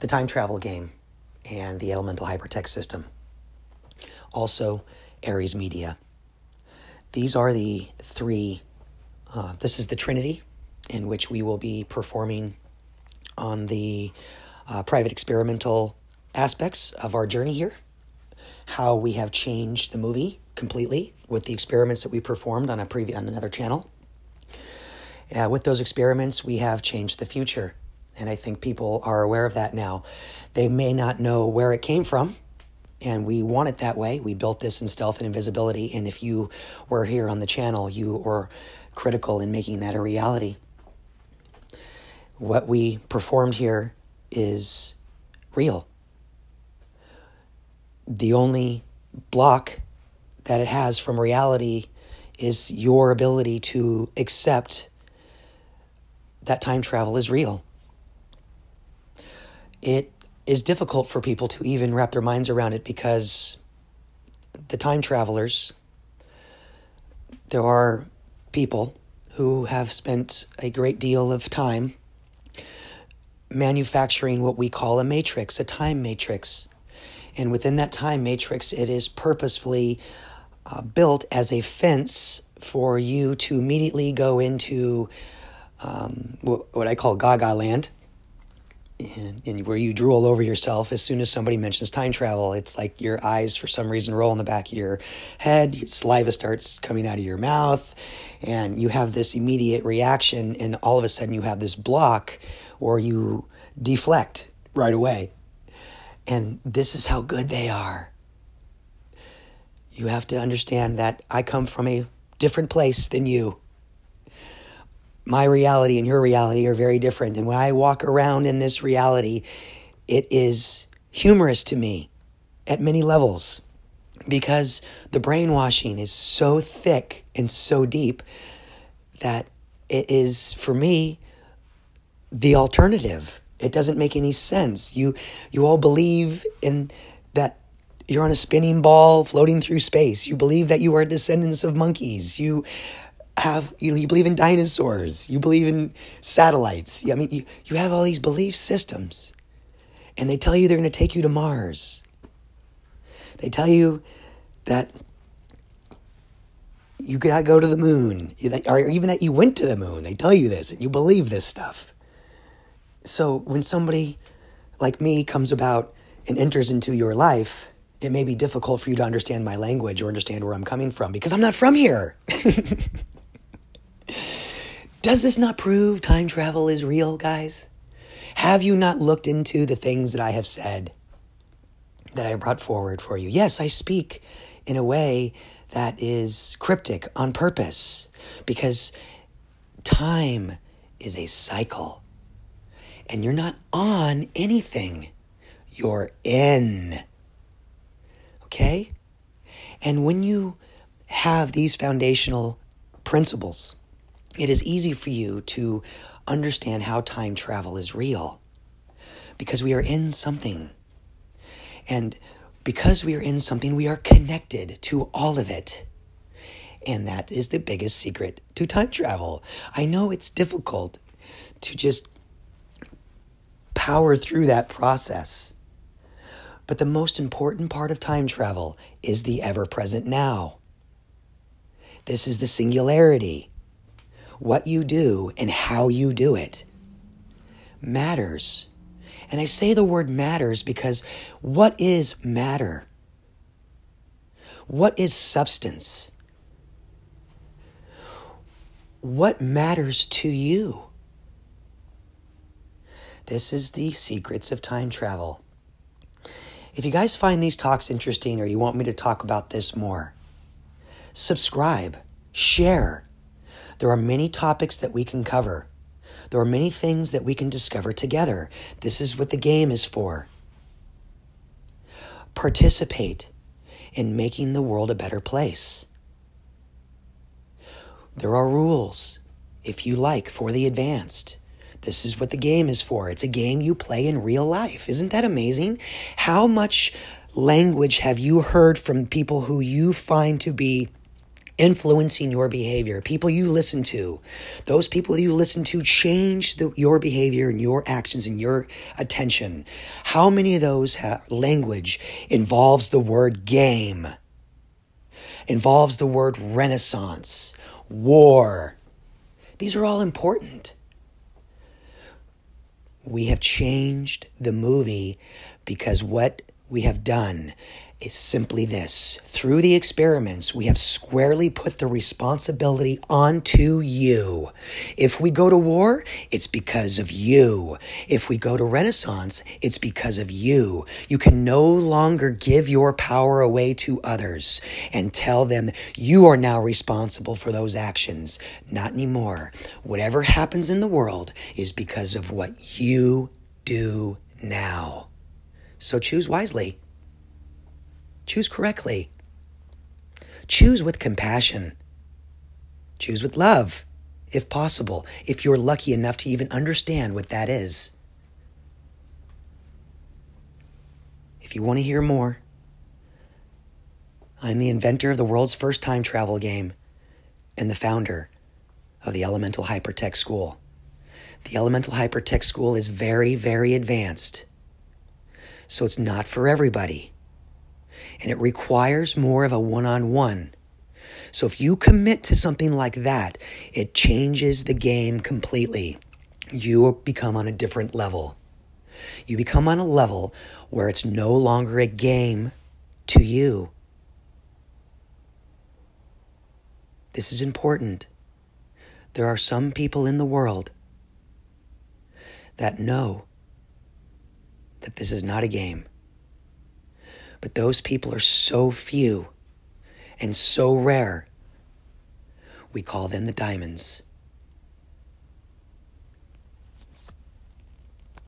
the time travel game and the elemental hypertext system. Also, Aries Media. These are the three, uh, this is the Trinity in which we will be performing on the uh, private experimental aspects of our journey here. How we have changed the movie completely with the experiments that we performed on a previous on another channel. Uh, with those experiments, we have changed the future, and I think people are aware of that now. They may not know where it came from, and we want it that way. We built this in stealth and invisibility, and if you were here on the channel, you were critical in making that a reality. What we performed here is real. The only block that it has from reality is your ability to accept that time travel is real. It is difficult for people to even wrap their minds around it because the time travelers, there are people who have spent a great deal of time manufacturing what we call a matrix, a time matrix. And within that time matrix, it is purposefully uh, built as a fence for you to immediately go into um, what, what I call Gaga land and, and, where you drool over yourself as soon as somebody mentions time travel. It's like your eyes, for some reason, roll in the back of your head, saliva starts coming out of your mouth, and you have this immediate reaction, and all of a sudden you have this block, or you deflect right away. And this is how good they are. You have to understand that I come from a different place than you my reality and your reality are very different. And when I walk around in this reality, it is humorous to me at many levels because the brainwashing is so thick and so deep that it is, for me, the alternative. It doesn't make any sense. You, you all believe in that you're on a spinning ball floating through space. You believe that you are descendants of monkeys. You have you know you believe in dinosaurs you believe in satellites. I mean you, you have all these belief systems and they tell you they're going to take you to mars. They tell you that you gotta go to the moon or even that you went to the moon. They tell you this and you believe this stuff. So when somebody like me comes about and enters into your life it may be difficult for you to understand my language or understand where i'm coming from because i'm not from here Does this not prove time travel is real, guys? Have you not looked into the things that I have said, that I brought forward for you? Yes, I speak in a way that is cryptic on purpose because time is a cycle. And you're not on anything, you're in. Okay? And when you have these foundational principles, it is easy for you to understand how time travel is real because we are in something. And because we are in something, we are connected to all of it. And that is the biggest secret to time travel. I know it's difficult to just power through that process. But the most important part of time travel is the ever present now. This is the singularity what you do and how you do it matters. And I say the word matters because what is matter? What is substance? What matters to you? This is the secrets of time travel. If you guys find these talks interesting or you want me to talk about this more, subscribe, share, there are many topics that we can cover. There are many things that we can discover together. This is what the game is for. Participate in making the world a better place. There are rules, if you like, for the advanced. This is what the game is for. It's a game you play in real life. Isn't that amazing? How much language have you heard from people who you find to be influencing your behavior, people you listen to, those people you listen to change the, your behavior and your actions and your attention. How many of those ha- language involves the word game, involves the word renaissance, war? These are all important. We have changed the movie because what we have done is simply this. Through the experiments, we have squarely put the responsibility onto you. If we go to war, it's because of you. If we go to Renaissance, it's because of you. You can no longer give your power away to others and tell them you are now responsible for those actions. Not anymore. Whatever happens in the world is because of what you do now. So choose wisely. Choose correctly. Choose with compassion. Choose with love, if possible, if you're lucky enough to even understand what that is. If you want to hear more, I'm the inventor of the world's first time travel game and the founder of the Elemental Hypertech School. The Elemental Hypertech School is very, very advanced, so it's not for everybody and it requires more of a one on one. So if you commit to something like that, it changes the game completely. You become on a different level. You become on a level where it's no longer a game to you. This is important. There are some people in the world that know that this is not a game. But those people are so few and so rare. We call them the diamonds.